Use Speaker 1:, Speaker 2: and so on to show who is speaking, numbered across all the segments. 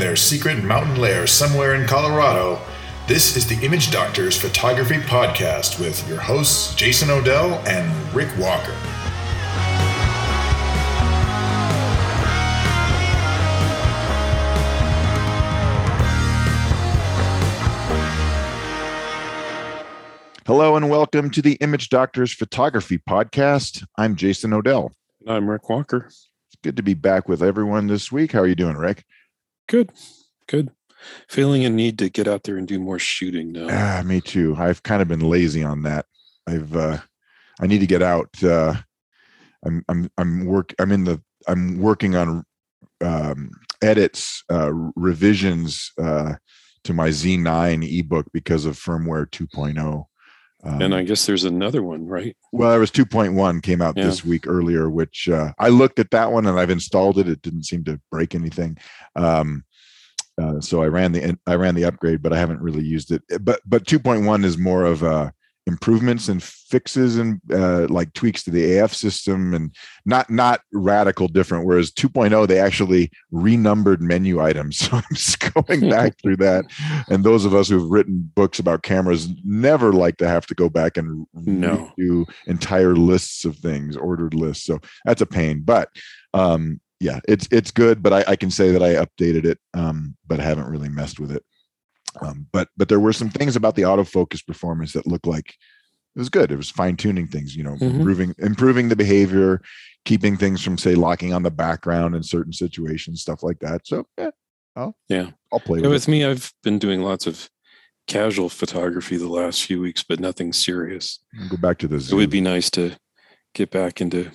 Speaker 1: their secret mountain lair somewhere in Colorado, this is the Image Doctors Photography Podcast with your hosts, Jason Odell and Rick Walker.
Speaker 2: Hello and welcome to the Image Doctors Photography Podcast. I'm Jason Odell.
Speaker 3: I'm Rick Walker.
Speaker 2: It's good to be back with everyone this week. How are you doing, Rick?
Speaker 3: Good, good. Feeling a need to get out there and do more shooting now.
Speaker 2: Ah, me too. I've kind of been lazy on that. I've uh I need to get out. Uh I'm I'm I'm work I'm in the I'm working on um edits, uh revisions uh to my Z9 ebook because of firmware 2.0.
Speaker 3: Um, and I guess there's another one, right?
Speaker 2: Well, there was 2.1 came out yeah. this week earlier, which uh, I looked at that one and I've installed it. It didn't seem to break anything. Um, uh, so I ran the I ran the upgrade, but I haven't really used it. But but 2.1 is more of a improvements and fixes and uh, like tweaks to the AF system and not not radical different. Whereas 2.0 they actually renumbered menu items. So I'm just going back through that. And those of us who've written books about cameras never like to have to go back and
Speaker 3: no.
Speaker 2: do entire lists of things, ordered lists. So that's a pain. But um, yeah, it's it's good. But I, I can say that I updated it, um, but haven't really messed with it. Um, but but there were some things about the autofocus performance that looked like it was good. It was fine tuning things, you know, mm-hmm. improving improving the behavior, keeping things from say locking on the background in certain situations, stuff like that. So yeah, I'll,
Speaker 3: yeah,
Speaker 2: I'll play
Speaker 3: yeah,
Speaker 2: with,
Speaker 3: with me. I've been doing lots of casual photography the last few weeks, but nothing serious.
Speaker 2: Go back to this.
Speaker 3: It would be nice to get back into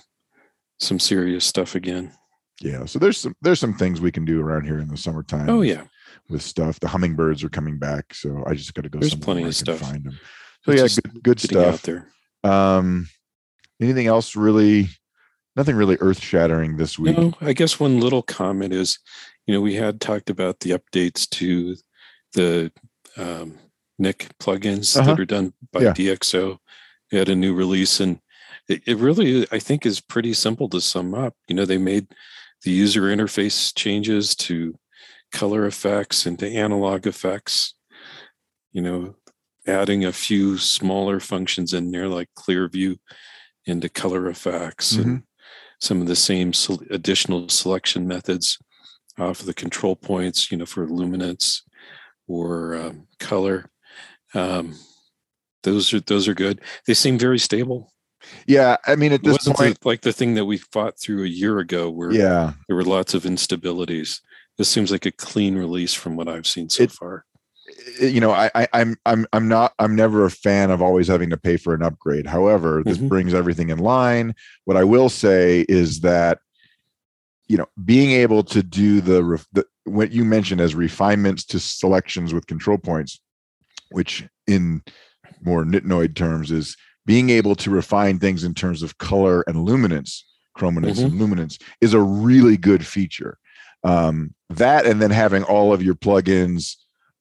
Speaker 3: some serious stuff again.
Speaker 2: Yeah, so there's some there's some things we can do around here in the summertime.
Speaker 3: Oh yeah,
Speaker 2: with stuff. The hummingbirds are coming back, so I just got to go.
Speaker 3: There's plenty of stuff.
Speaker 2: Find them. So it's yeah, good, good stuff
Speaker 3: there.
Speaker 2: Um, anything else really? Nothing really earth shattering this week.
Speaker 3: No, I guess one little comment is, you know, we had talked about the updates to the um, Nik plugins uh-huh. that are done by yeah. DxO. We had a new release, and it really, I think, is pretty simple to sum up. You know, they made the user interface changes to Color Efex into Analog Efex. You know, adding a few smaller functions in there like clear view into Color Efex mm-hmm. and some of the same additional selection methods uh, for the control points, you know, for luminance or um, color. Um, those are those are good. They seem very stable.
Speaker 2: Yeah, I mean, at this point,
Speaker 3: the, like the thing that we fought through a year ago, where
Speaker 2: yeah,
Speaker 3: there were lots of instabilities this seems like a clean release from what I've seen so it, far.
Speaker 2: You know, I, I, I'm I'm I'm not I'm never a fan of always having to pay for an upgrade. However, this mm-hmm. brings everything in line. What I will say is that you know being able to do the, the what you mentioned as refinements to selections with control points which in more nitnoid terms is being able to refine things in terms of color and luminance chrominance mm-hmm. and luminance is a really good feature. Um, that and then having all of your plugins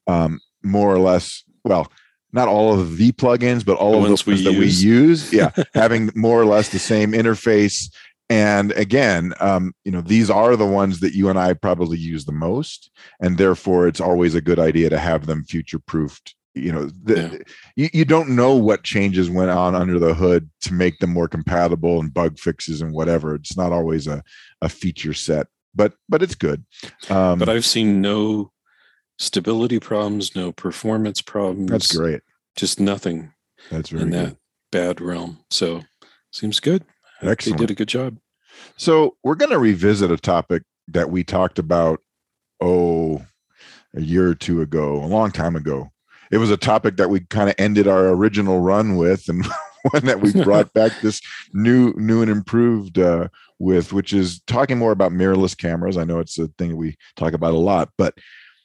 Speaker 2: um, more or less well not all of the plugins but all the of the ones that we use. yeah having more or less the same interface. And again um, you know these are the ones that you and i probably use the most and therefore it's always a good idea to have them future proofed you know the, yeah. you, you don't know what changes went on under the hood to make them more compatible and bug fixes and whatever it's not always a, a feature set but but it's good.
Speaker 3: Um, but I've seen no stability problems, no performance problems.
Speaker 2: That's great.
Speaker 3: Just nothing.
Speaker 2: That's very
Speaker 3: in
Speaker 2: good.
Speaker 3: that bad realm. So seems good.
Speaker 2: Excellent.
Speaker 3: They did a good job.
Speaker 2: So we're going to revisit a topic that we talked about oh a year or two ago, a long time ago. It was a topic that we kind of ended our original run with, and one that we brought back this new, new and improved uh, with, which is talking more about mirrorless cameras. I know it's a thing we talk about a lot, but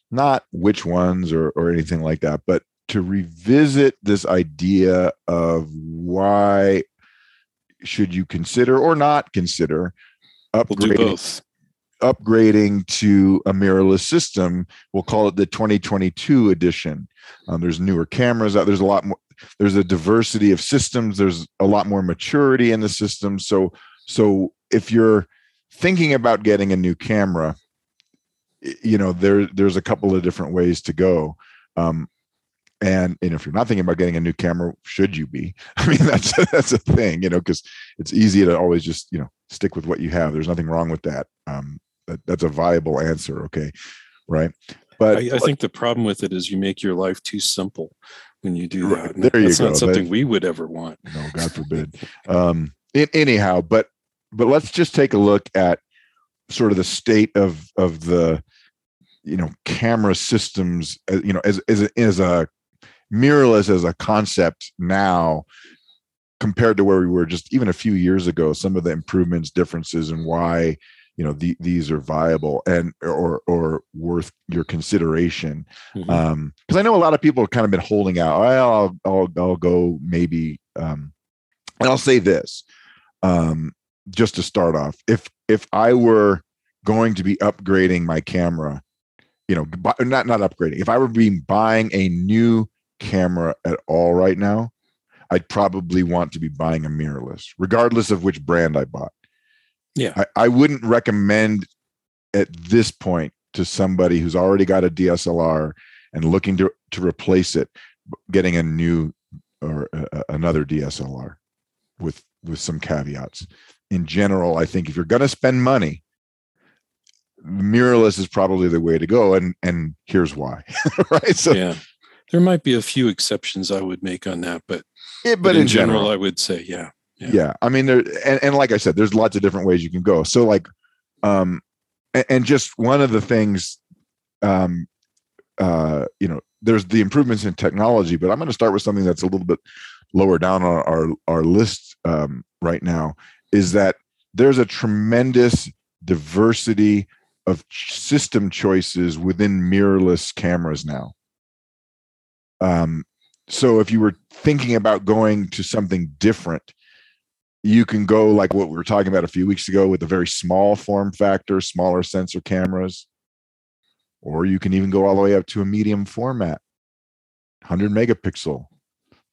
Speaker 2: not which ones or, or anything like that, but to revisit this idea of why should you consider or not consider upgrading, upgrading to a mirrorless system. We'll call it the 2022 edition. Um, there's newer cameras out. There's a lot more. There's a diversity of systems. There's a lot more maturity in the system. So so if you're thinking about getting a new camera, you know there there's a couple of different ways to go um, and and if you're not thinking about getting a new camera should you be i mean that's that's a thing you know because it's easy to always just you know stick with what you have there's nothing wrong with that um that, that's a viable answer okay right but
Speaker 3: I, I think the problem with it is you make your life too simple when you do that.
Speaker 2: Right, there you
Speaker 3: that's
Speaker 2: go.
Speaker 3: not something that, we would ever want.
Speaker 2: No, God forbid. um, it, anyhow, but but let's just take a look at sort of the state of of the you know camera systems uh, you know as as a, as a mirrorless as a concept now compared to where we were just even a few years ago some of the improvements differences and why you know the, these are viable and or or worth your consideration mm-hmm. um because i know a lot of people have kind of been holding out well i'll i'll, I'll go maybe um and i'll say this um just to start off if if i were going to be upgrading my camera you know not not upgrading if i were being buying a new camera at all right now i'd probably want to be buying a mirrorless regardless of which brand i bought
Speaker 3: yeah.
Speaker 2: I, I wouldn't recommend at this point to somebody who's already got a DSLR and looking to, to replace it, getting a new or uh, another DSLR with with some caveats. In general, I think if you're going to spend money, mirrorless is probably the way to go, and and here's why. right?
Speaker 3: So yeah, there might be a few exceptions I would make on that, but
Speaker 2: yeah, but, but in, in general,
Speaker 3: general, I would say yeah.
Speaker 2: Yeah. yeah. I mean, there and, and like I said, there's lots of different ways you can go. So like, um, and, and just one of the things, um, uh, you know, there's the improvements in technology, but I'm going to start with something that's a little bit lower down on our our list um, right now. Is that there's a tremendous diversity of system choices within mirrorless cameras now. Um, so if you were thinking about going to something different, you can go like what we were talking about a few weeks ago with a very small form factor, smaller sensor cameras, or you can even go all the way up to a medium format, 100 megapixel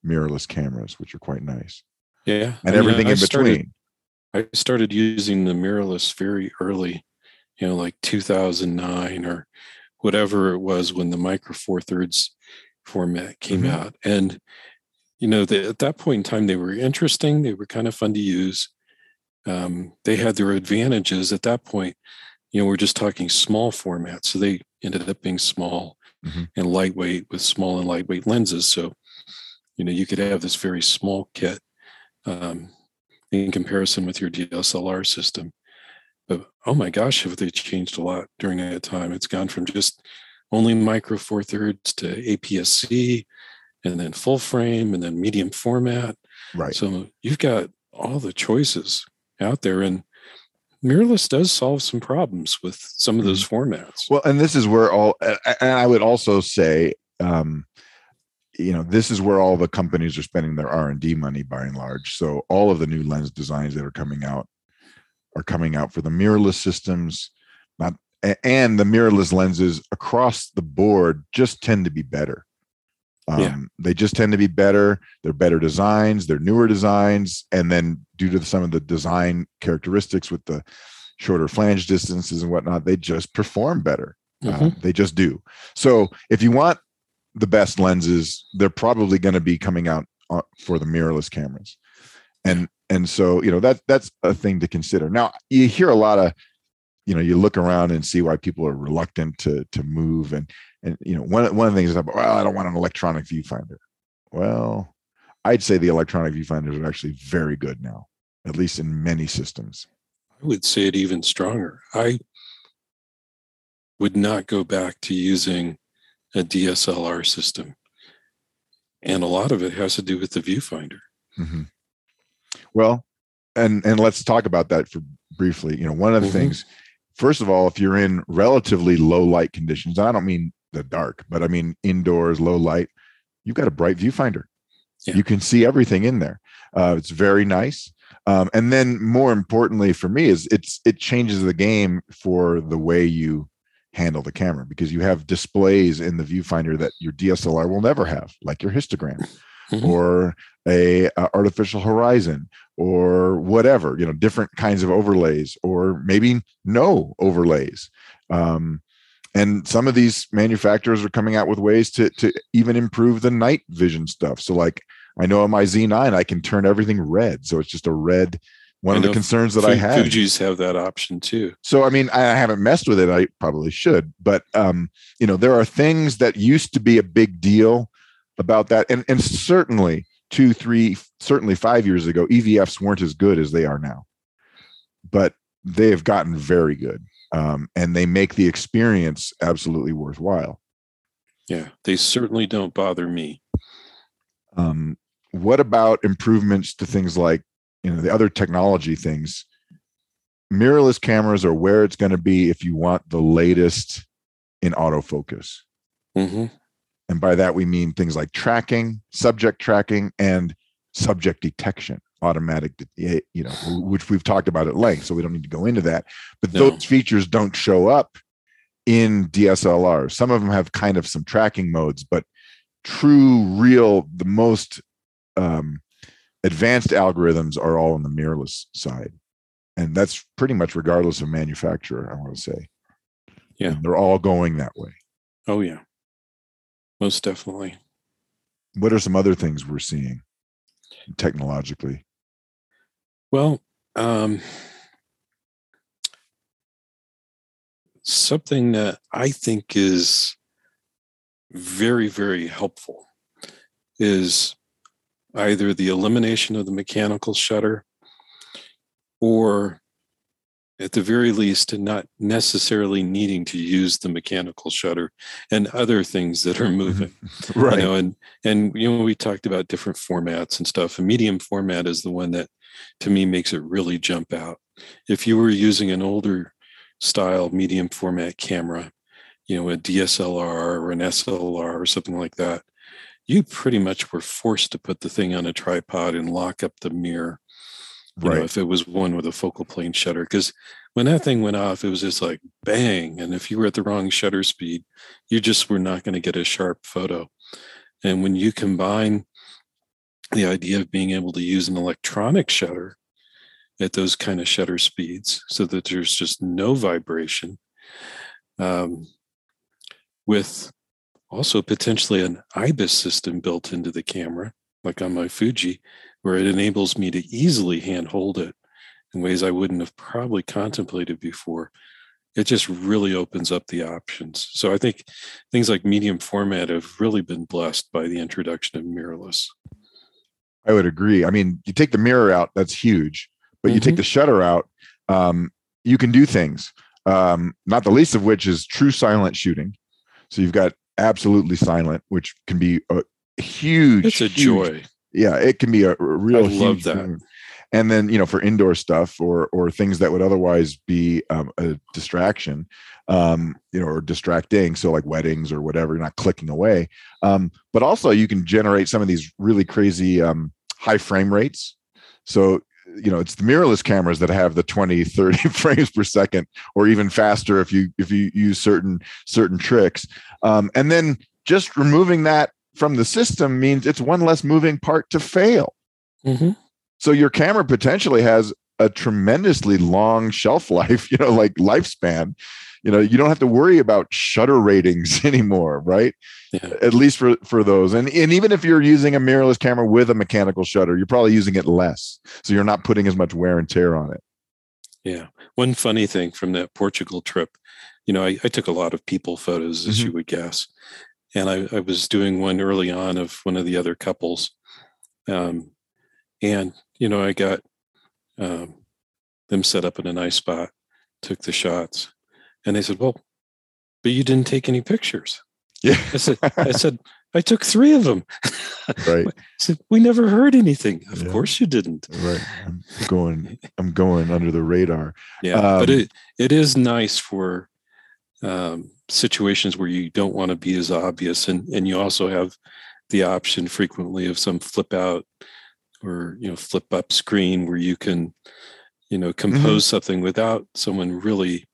Speaker 2: mirrorless cameras, which are quite nice.
Speaker 3: Yeah.
Speaker 2: And I everything mean, in between.
Speaker 3: I started using the mirrorless very early, you know, like 2009 or whatever it was when the micro four thirds format came mm-hmm. out. And you know, they, at that point in time, they were interesting. They were kind of fun to use. Um, they had their advantages at that point. You know, we're just talking small format, so they ended up being small mm-hmm. and lightweight with small and lightweight lenses. So, you know, you could have this very small kit um, in comparison with your DSLR system. But oh my gosh, have they changed a lot during that time? It's gone from just only micro four thirds to APS-C and then full frame and then medium format.
Speaker 2: Right.
Speaker 3: So you've got all the choices out there and mirrorless does solve some problems with some of those mm-hmm. formats.
Speaker 2: Well, and this is where all and I would also say um you know this is where all the companies are spending their r&d money by and large so all of the new lens designs that are coming out are coming out for the mirrorless systems not and the mirrorless lenses across the board just tend to be better um, yeah. They just tend to be better. They're better designs. They're newer designs, and then due to some of the design characteristics with the shorter flange distances and whatnot, they just perform better. Uh, mm-hmm. Uh, they just do. So if you want the best lenses, they're probably going to be coming out for the mirrorless cameras, and and so you know that that's a thing to consider. Now you hear a lot of you know you look around and see why people are reluctant to to move and and you know one, one of the things is well i don't want an electronic viewfinder. Well i'd say the electronic viewfinders are actually very good now at least in many systems.
Speaker 3: I would say it even stronger. I would not go back to using a dslr system. And a lot of it has to do with the viewfinder.
Speaker 2: Mm-hmm. well and and let's talk about that for briefly. You know one of the mm-hmm. things first of all if you're in relatively low light conditions i don't mean the dark, but I mean indoors, low light. You've got a bright viewfinder. Yeah. You can see everything in there. Uh, it's very nice. Um, and then more importantly for me is it's it changes the game for the way you handle the camera because you have displays in the viewfinder that your DSLR will never have, like your histogram mm-hmm. or a, a, artificial horizon or whatever, you know, different kinds of overlays or maybe no overlays. Um, and some of these manufacturers are coming out with ways to to even improve the night vision stuff so like i know on my z9 i can turn everything red so it's just a red one I of the concerns that F- I have.
Speaker 3: Fuji's have that option too.
Speaker 2: So I mean, I haven't messed with it. I probably should, but um, you know, there are things that used to be a big deal about that, and and certainly two, three, certainly five years ago, EVFs weren't as good as they are now, but they have gotten very good, um, and they make the experience absolutely worthwhile.
Speaker 3: Yeah, they certainly don't bother me.
Speaker 2: Um, what about improvements to things like you know the other technology things? Mirrorless cameras are where it's going to be if you want the latest in autofocus. Mm-hmm. And by that, we mean things like tracking, subject tracking, and subject detection, automatic, you know, which we've talked about at length. So we don't need to go into that. But no. those features don't show up in DSLRs. Some of them have kind of some tracking modes, but true, real, the most um, advanced algorithms are all on the mirrorless side. And that's pretty much regardless of manufacturer, I want to say.
Speaker 3: Yeah.
Speaker 2: And they're all going that way.
Speaker 3: Oh, yeah most definitely.
Speaker 2: What are some other things we're seeing technologically?
Speaker 3: Well, um, something that I think is very, very helpful is either the elimination of the mechanical shutter or at the very least and not necessarily needing to use the mechanical shutter and other things that are moving.
Speaker 2: Right.
Speaker 3: you know and and you know we talked about different formats and stuff a medium format is the one that to me makes it really jump out if you were using an older style medium format camera you know a dslr or an slr or something like that you pretty much were forced to put the thing on a tripod and lock up the mirror you right. know, if it was one with a focal plane shutter. Because when that thing went off, it was just like bang. And if you were at the wrong shutter speed, you just were not going to get a sharp photo. And when you combine the idea of being able to use an electronic shutter at those kind of shutter speeds so that there's just no vibration um, with also potentially an IBIS system built into the camera, like on my Fuji, where it enables me to easily handhold it in ways I wouldn't have probably contemplated before. It just really opens up the options. So I think things like medium format have really been blessed by the introduction of mirrorless.
Speaker 2: I would agree. I mean, you take the mirror out, that's huge, but mm-hmm. you take mm-hmm. the shutter out, um, you can do things. Um, not the least of which is true silent shooting. So you've got absolutely silent, which can be a huge.
Speaker 3: It's a
Speaker 2: huge,
Speaker 3: joy
Speaker 2: yeah it can be a real I
Speaker 3: love that
Speaker 2: thing. and then you know for indoor stuff or or things that would otherwise be um, a distraction um, you know or distracting so like weddings or whatever you're not clicking away um, but also you can generate some of these really crazy um, high frame rates so you know it's the mirrorless cameras that have the 20 30 frames per second or even faster if you if you use certain certain tricks um, and then just removing that from the system means it's one less moving part to fail. Mm-hmm. So your camera potentially has a tremendously long shelf life, you know, like lifespan. You know, you don't have to worry about shutter ratings anymore, right? Yeah. At least for for those. And and even if you're using a mirrorless camera with a mechanical shutter, you're probably using it less. So you're not putting as much wear and tear on it.
Speaker 3: Yeah. One funny thing from that Portugal trip, you know, I, I took a lot of people photos, as mm-hmm. you would guess and I, I, was doing one early on of one of the other couples, um, and you know I got um, them set up in a nice spot, took the shots, and they said, "Well, but you didn't take any pictures."
Speaker 2: Yeah,
Speaker 3: I said, "I said I took three of them."
Speaker 2: Right. I
Speaker 3: said, "We never heard anything." Of yeah. course you didn't.
Speaker 2: Right. I'm going. I'm going under the radar.
Speaker 3: Yeah, um, but it it is nice for um, situations where you don't want to be as obvious and and you also have the option frequently of some flip out or you know flip up screen where you can you know mm-hmm. compose mm-hmm. something without someone really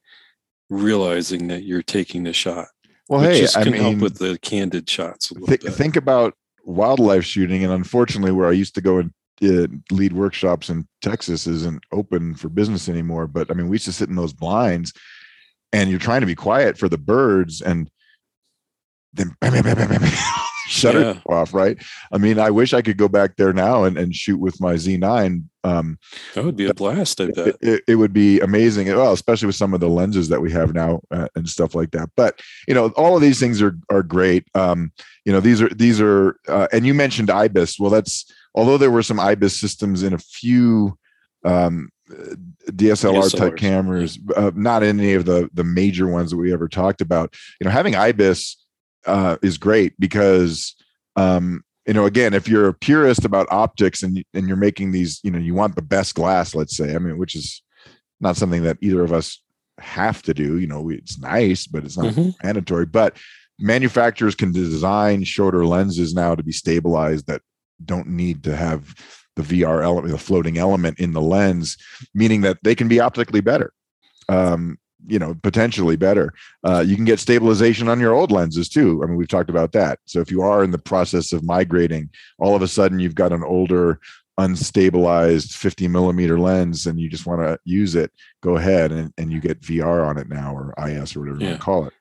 Speaker 3: realizing that you're taking the shot
Speaker 2: well hey
Speaker 3: just
Speaker 2: can
Speaker 3: I mean, help with the candid shots
Speaker 2: th- think about wildlife shooting and unfortunately where i used to go and uh, lead workshops in texas isn't open for business anymore but i mean we used to sit in those blinds and you're trying to be quiet for the birds and then bam, bam, bam, shut yeah. it off right i mean i wish i could go back there now and, and shoot with my z9 um
Speaker 3: that would be a blast i bet
Speaker 2: it, it, it would be amazing well especially with some of the lenses that we have now uh, and stuff like that but you know all of these things are are great um you know these are these are uh, and you mentioned ibis well that's although there were some ibis systems in a few um DSLR DSLRs. type cameras, uh, not any of the the major ones that we ever talked about. You know, having IBIS uh, is great because um, you know again, if you're a purist about optics and and you're making these, you know, you want the best glass, let's say. I mean, which is not something that either of us have to do. You know, it's nice, but it's not mm-hmm. mandatory. But manufacturers can design shorter lenses now to be stabilized that don't need to have the VR element, the floating element in the lens, meaning that they can be optically better. Um, you know, potentially better. Uh, you can get stabilization on your old lenses too. I mean, we've talked about that. So if you are in the process of migrating, all of a sudden you've got an older, unstabilized 50 millimeter lens and you just want to use it, go ahead and, and you get VR on it now or IS or whatever yeah. you want to call it.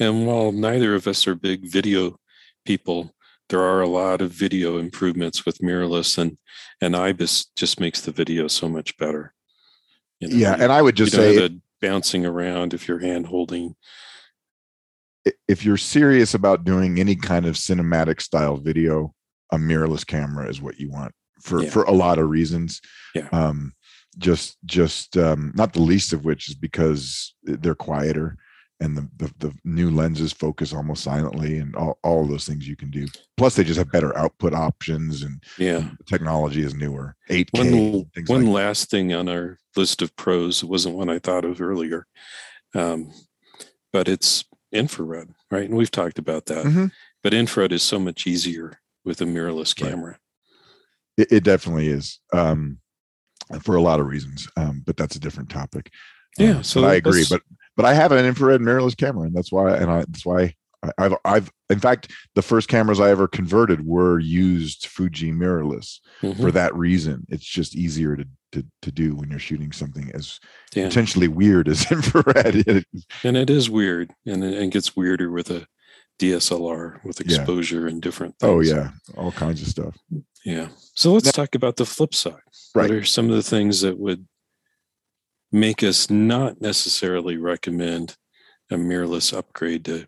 Speaker 3: And while neither of us are big video people, there are a lot of video improvements with mirrorless and and ibis just makes the video so much better
Speaker 2: you know, yeah and i would just say
Speaker 3: the bouncing around if you're hand holding.
Speaker 2: If you're serious about doing any kind of cinematic style video a mirrorless camera is what you want for yeah. for a lot of reasons.
Speaker 3: Yeah.
Speaker 2: Um just just um not the least of which is because they're quieter and the, the, the new lenses focus almost silently and all, all of those things you can do. Plus they just have better output options and
Speaker 3: yeah.
Speaker 2: technology is newer. 8k
Speaker 3: one, one like last that. thing on our list of pros wasn't one i thought of earlier. Um, but it's infrared right? And we've talked about that. Mm-hmm. but infrared is so much easier with a mirrorless camera.
Speaker 2: Right. it, it, definitely is um, for a lot of reasons um, but that's a different topic.
Speaker 3: Yeah um, so
Speaker 2: i agree but but I have an infrared mirrorless camera, and that's why. And I that's why I've I've in fact the first cameras I ever converted were used Fuji mirrorless mm-hmm. for that reason. It's just easier to to to do when you're shooting something as yeah. potentially weird as infrared.
Speaker 3: and it is weird, and it, gets weirder with a DSLR with exposure yeah. and different
Speaker 2: oh, things. Oh yeah, all kinds of stuff.
Speaker 3: Yeah. So let's now, talk about the flip side. Right. What are some of the things that would make us not necessarily recommend a mirrorless upgrade to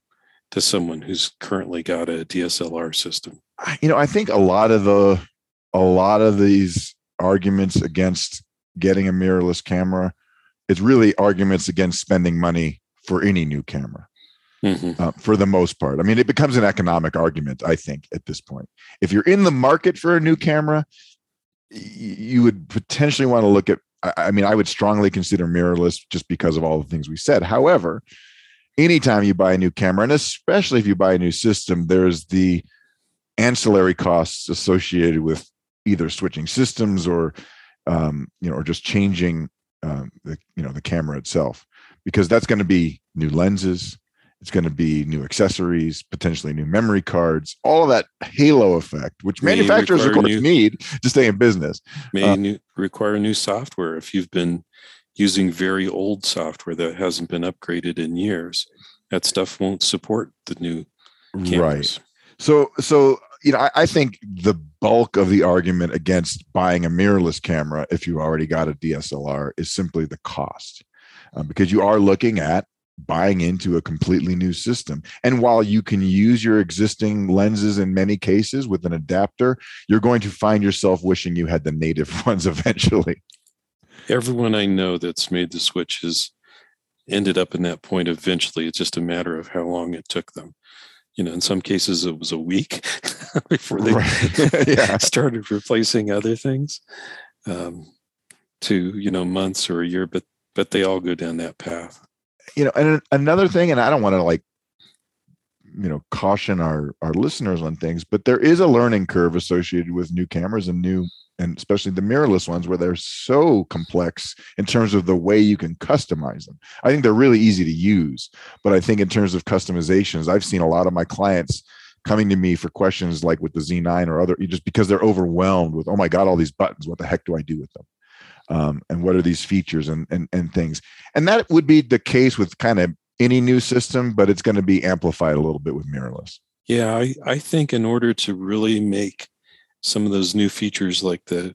Speaker 3: to someone who's currently got a DSLR system?
Speaker 2: You know, I think a lot of the a lot of these arguments against getting a mirrorless camera it's really arguments against spending money for any new camera mm-hmm. uh, for the most part i mean it becomes an economic argument i think at this point if you're in the market for a new camera you would potentially want to look at I mean, I would strongly consider mirrorless just because of all the things we said. However, anytime you buy a new camera, and especially if you buy a new system, there's the ancillary costs associated with either switching systems or um, you know, or just changing um, the you know the camera itself, because that's going to be new lenses, it's going to be new accessories, potentially new memory cards, all of that halo effect, which may manufacturers, of course, new, need to stay in business.
Speaker 3: May uh, new, require new software if you've been using very old software that hasn't been upgraded in years. That stuff won't support the new cameras. Right.
Speaker 2: So, so you know, I, I, think the bulk of the argument against buying a mirrorless camera, if you already got a DSLR, is simply the cost, uh, because you are looking at buying into a completely new system. And while you can use your existing lenses in many cases with an adapter, you're going to find yourself wishing you had the native ones eventually.
Speaker 3: Everyone I know that's made the switch has ended up in that point eventually. It's just a matter of how long it took them. You know, in some cases it was a week before they started replacing other things. Um, to you know months or a year, but but they all go down that path
Speaker 2: you know, and another thing, and I don't want to like, you know, caution our our listeners on things, but there is a learning curve associated with new cameras and new and especially the mirrorless ones where they're so complex in terms of the way you can customize them. I think they're really easy to use, but I think in terms of customizations, I've seen a lot of my clients coming to me for questions like with the Z9 or other just because they're overwhelmed with, oh my God, all these buttons. What the heck do I do with them? Um, and what are these features and, and and things. And that would be the case with kind of any new system but it's going to be amplified a little bit with mirrorless.
Speaker 3: Yeah I, I think in order to really make some of those new features like the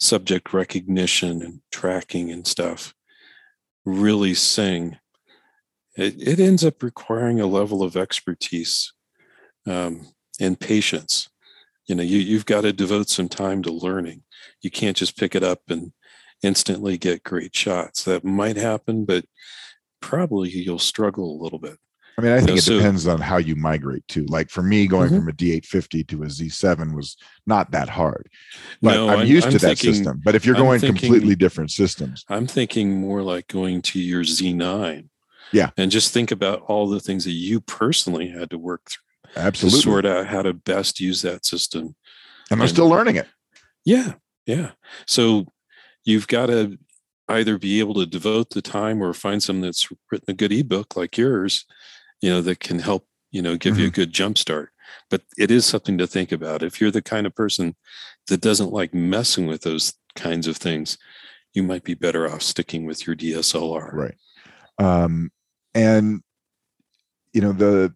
Speaker 3: subject recognition and tracking and stuff really sing it, it ends up requiring a level of expertise um, and patience. You know you, you've got to devote some time to learning. You can't just pick it up and instantly get great shots that might happen but probably you'll struggle a little bit
Speaker 2: I mean, I think you know, it so, depends on how you migrate to. Like for me, going mm-hmm. from a D850 to a Z7 was not that hard, but no, I'm, I'm used I'm to that system. But if you're going thinking, completely different systems,
Speaker 3: I'm thinking more like going to your Z9.
Speaker 2: Yeah,
Speaker 3: and just think about all the things that you personally had to work through.
Speaker 2: Absolutely,
Speaker 3: to sort out how to best use that system.
Speaker 2: And, I'm still learning it.
Speaker 3: Yeah, yeah. So you've got to either be able to devote the time or find someone that's written a good ebook like yours you know that can help you know give mm-hmm. you a mm-hmm. good jump start but it is something to think about if you're the kind of person that doesn't like messing with those kinds of things you might be better off sticking with your dslr
Speaker 2: right um and you know the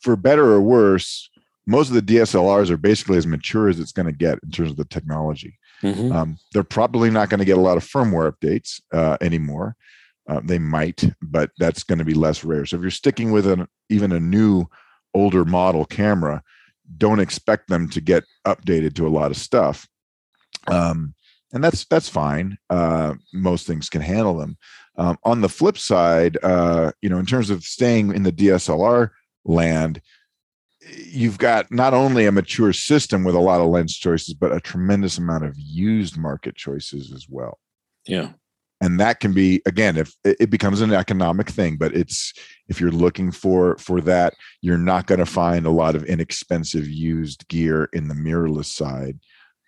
Speaker 2: for better or worse most of the dslrs are basically as mature as it's going to get in terms of the technology mm-hmm. um, they're probably not going to get a lot of firmware updates uh, anymore uh, they might, but that's going to be less rare. So if you're sticking with an even a new, older model camera, don't expect them to get updated to a lot of stuff. Um, and that's that's fine. Uh, most things can handle them. Um, on the flip side, uh, you know, in terms of staying in the DSLR land, you've got not only a mature system with a lot of lens choices, but a tremendous amount of used market choices as well.
Speaker 3: Yeah
Speaker 2: and that can be again if it becomes an economic thing but it's if you're looking for for that you're not going to find a lot of inexpensive used gear in the mirrorless side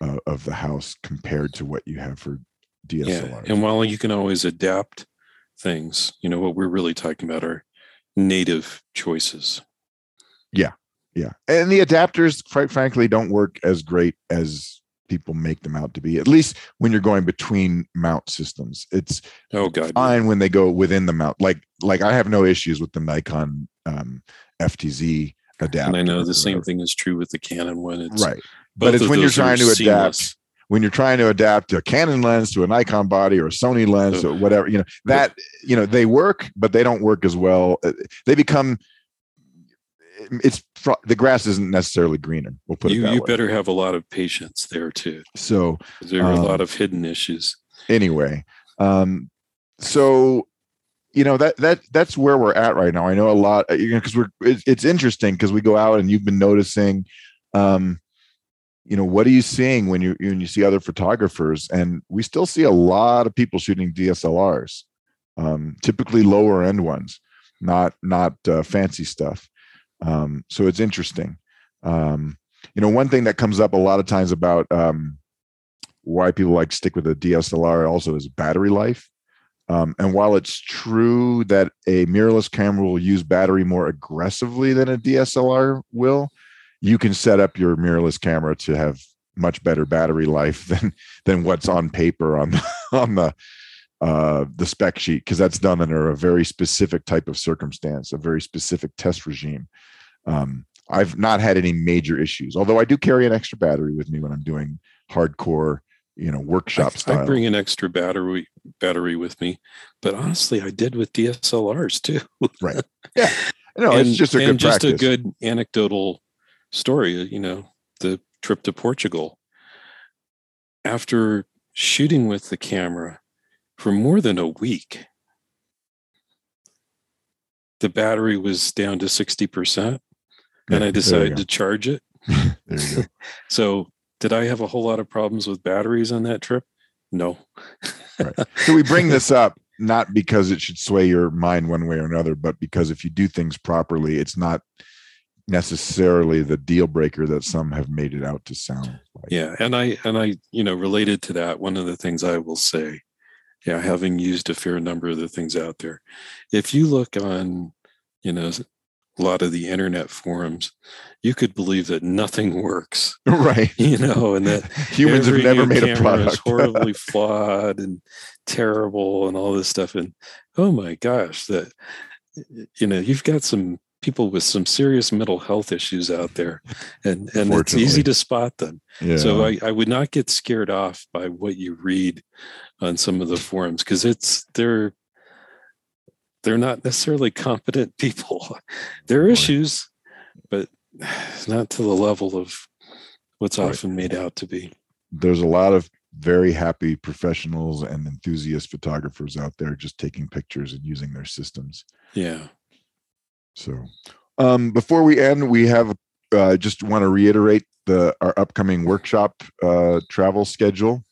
Speaker 2: uh, of the house compared to what you have for DSLR. Yeah.
Speaker 3: And while you can always adapt things, you know what we're really talking about are native choices.
Speaker 2: Yeah. Yeah. And the adapters quite frankly don't work as great as people make them out to be. At least when you're going between mount systems, it's
Speaker 3: oh god
Speaker 2: fine when they go within the mount. Like like I have no issues with the Nikon um, FTZ adapter.
Speaker 3: And I know the same thing is true with the Canon one. It's
Speaker 2: right, but it's when you're trying to seamless. adapt. When you're trying to adapt a Canon lens to a Nikon body or a Sony lens or whatever, you know that you know they work, but they don't work as well. Uh, they become it's the grass isn't necessarily greener. We'll put
Speaker 3: you,
Speaker 2: it that
Speaker 3: you
Speaker 2: way.
Speaker 3: better have a lot of patience there too.
Speaker 2: So
Speaker 3: there are um, a lot of hidden issues.
Speaker 2: Anyway, um, so you know that that that's where we're at right now. I know a lot, uh, you know, because we're it's, it's interesting because we go out and you've been noticing, um, you know, what are you seeing when you when you see other photographers? And we still see a lot of people shooting DSLRs, um, typically lower end ones, not not uh, fancy stuff. Um, so it's interesting. Um, you know, one thing that comes up a lot of times about um, why people like stick with a DSLR also is battery life. Um, and while it's true that a mirrorless camera will use battery more aggressively than a DSLR will, you can set up your mirrorless camera to have much better battery life than than what's on paper on the, on the uh, the spec sheet because that's done under a very specific type of circumstance, a very specific test regime. Um, I've not had any major issues, although I do carry an extra battery with me when I'm doing hardcore, you know, workshop I, style.
Speaker 3: I bring an extra battery battery with me, but honestly, I did with DSLRs too.
Speaker 2: right. Yeah. No, and, it's just a good just
Speaker 3: practice. a good anecdotal story. You know, the trip to Portugal. After shooting with the camera for more than a week, the battery was down to 60% and I decided to charge it. so, did I have a whole lot of problems with batteries on that trip? No.
Speaker 2: right. So we bring this up not because it should sway your mind one way or another, but because if you do things properly, it's not necessarily the deal breaker that some have made it out to sound
Speaker 3: like. Yeah, and I and I, you know, related to that, one of the things I will say, yeah, having used a fair number of the things out there, if you look on, you know, a lot of the internet forums, you could believe that nothing works.
Speaker 2: Right.
Speaker 3: You know, and that
Speaker 2: humans have never made a product
Speaker 3: is horribly flawed and terrible and all this stuff. And oh my gosh, that you know, you've got some people with some serious mental health issues out there and and it's easy to spot them yeah. so I, I would not get scared off by what you read on some of the forums because it's they're they're not necessarily competent people. there are issues, but not to the level of what's right. often made out to be.
Speaker 2: There's a lot of very happy professionals and enthusiast photographers out there just taking pictures and using their systems.
Speaker 3: Yeah.
Speaker 2: So, um, before we end, we have uh, just want to reiterate the our upcoming workshop uh, travel schedule.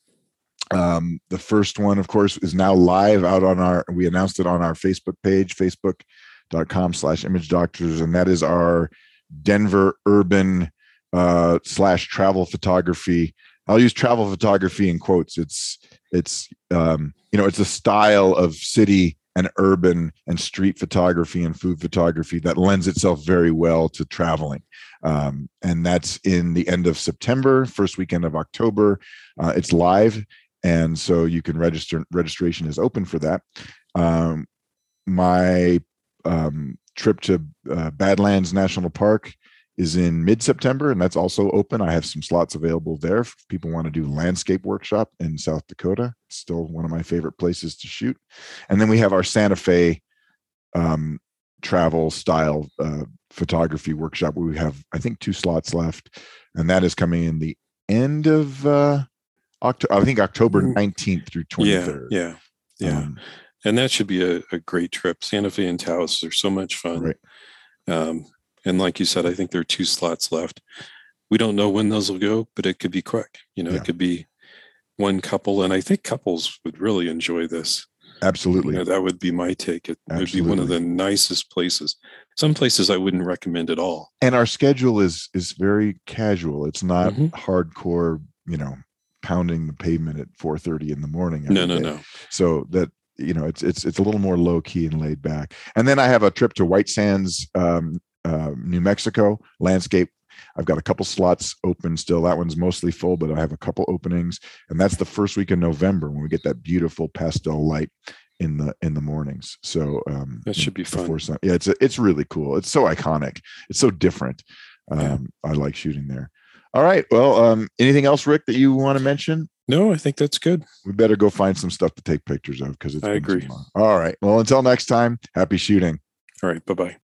Speaker 2: Um, the first one, of course, is now live out on our, we announced it on our Facebook page, facebook.com slash image doctors. And that is our Denver urban uh, slash travel photography. I'll use travel photography in quotes. It's, it's, um, you know, it's a style of city and urban and street photography and food photography that lends itself very well to traveling. Um, and that's in the end of September, first weekend of October. Uh, it's live and so you can register registration is open for that um, my um, trip to uh, badlands national park is in mid-september and that's also open i have some slots available there if people want to do landscape workshop in south dakota it's still one of my favorite places to shoot and then we have our santa fe um, travel style uh, photography workshop where we have i think two slots left and that is coming in the end of uh, October, I think October 19th mm-hmm. through
Speaker 3: 23rd. Yeah. Yeah. Yeah. Um, and that should be a, a, great trip. Santa Fe and Taos are so much fun. Right. Um, and like you said, I think there are two slots left. We don't know when those will go, but it could be quick. You know, yeah. it could be one couple. And I think couples would really enjoy this.
Speaker 2: Absolutely.
Speaker 3: You know, that would be my take. It Absolutely. would be one of the nicest places. Some places I wouldn't recommend at all.
Speaker 2: And our schedule is is very casual. It's not mm-hmm. hardcore, you know, pounding the pavement at 4:30 in the morning.
Speaker 3: No, no, day. no.
Speaker 2: So that you know, it's it's it's a little more low key and laid back. And then I have a trip to White Sands, um, uh, New Mexico landscape. I've got a couple slots open still. That one's mostly full, but I have a couple openings, and that's the first week in November when we get that beautiful pastel light in the in the mornings. So um,
Speaker 3: that should be fun.
Speaker 2: Sun. Yeah, it's it's really cool. It's so iconic. It's so different. Um, yeah. I like shooting there. All right. Well, um, anything else, Rick, that you want to mention?
Speaker 3: No, I think that's good.
Speaker 2: We better go find some stuff to take pictures of because it's.
Speaker 3: I agree.
Speaker 2: All right. Well, until next time, happy shooting.
Speaker 3: All right. Bye bye.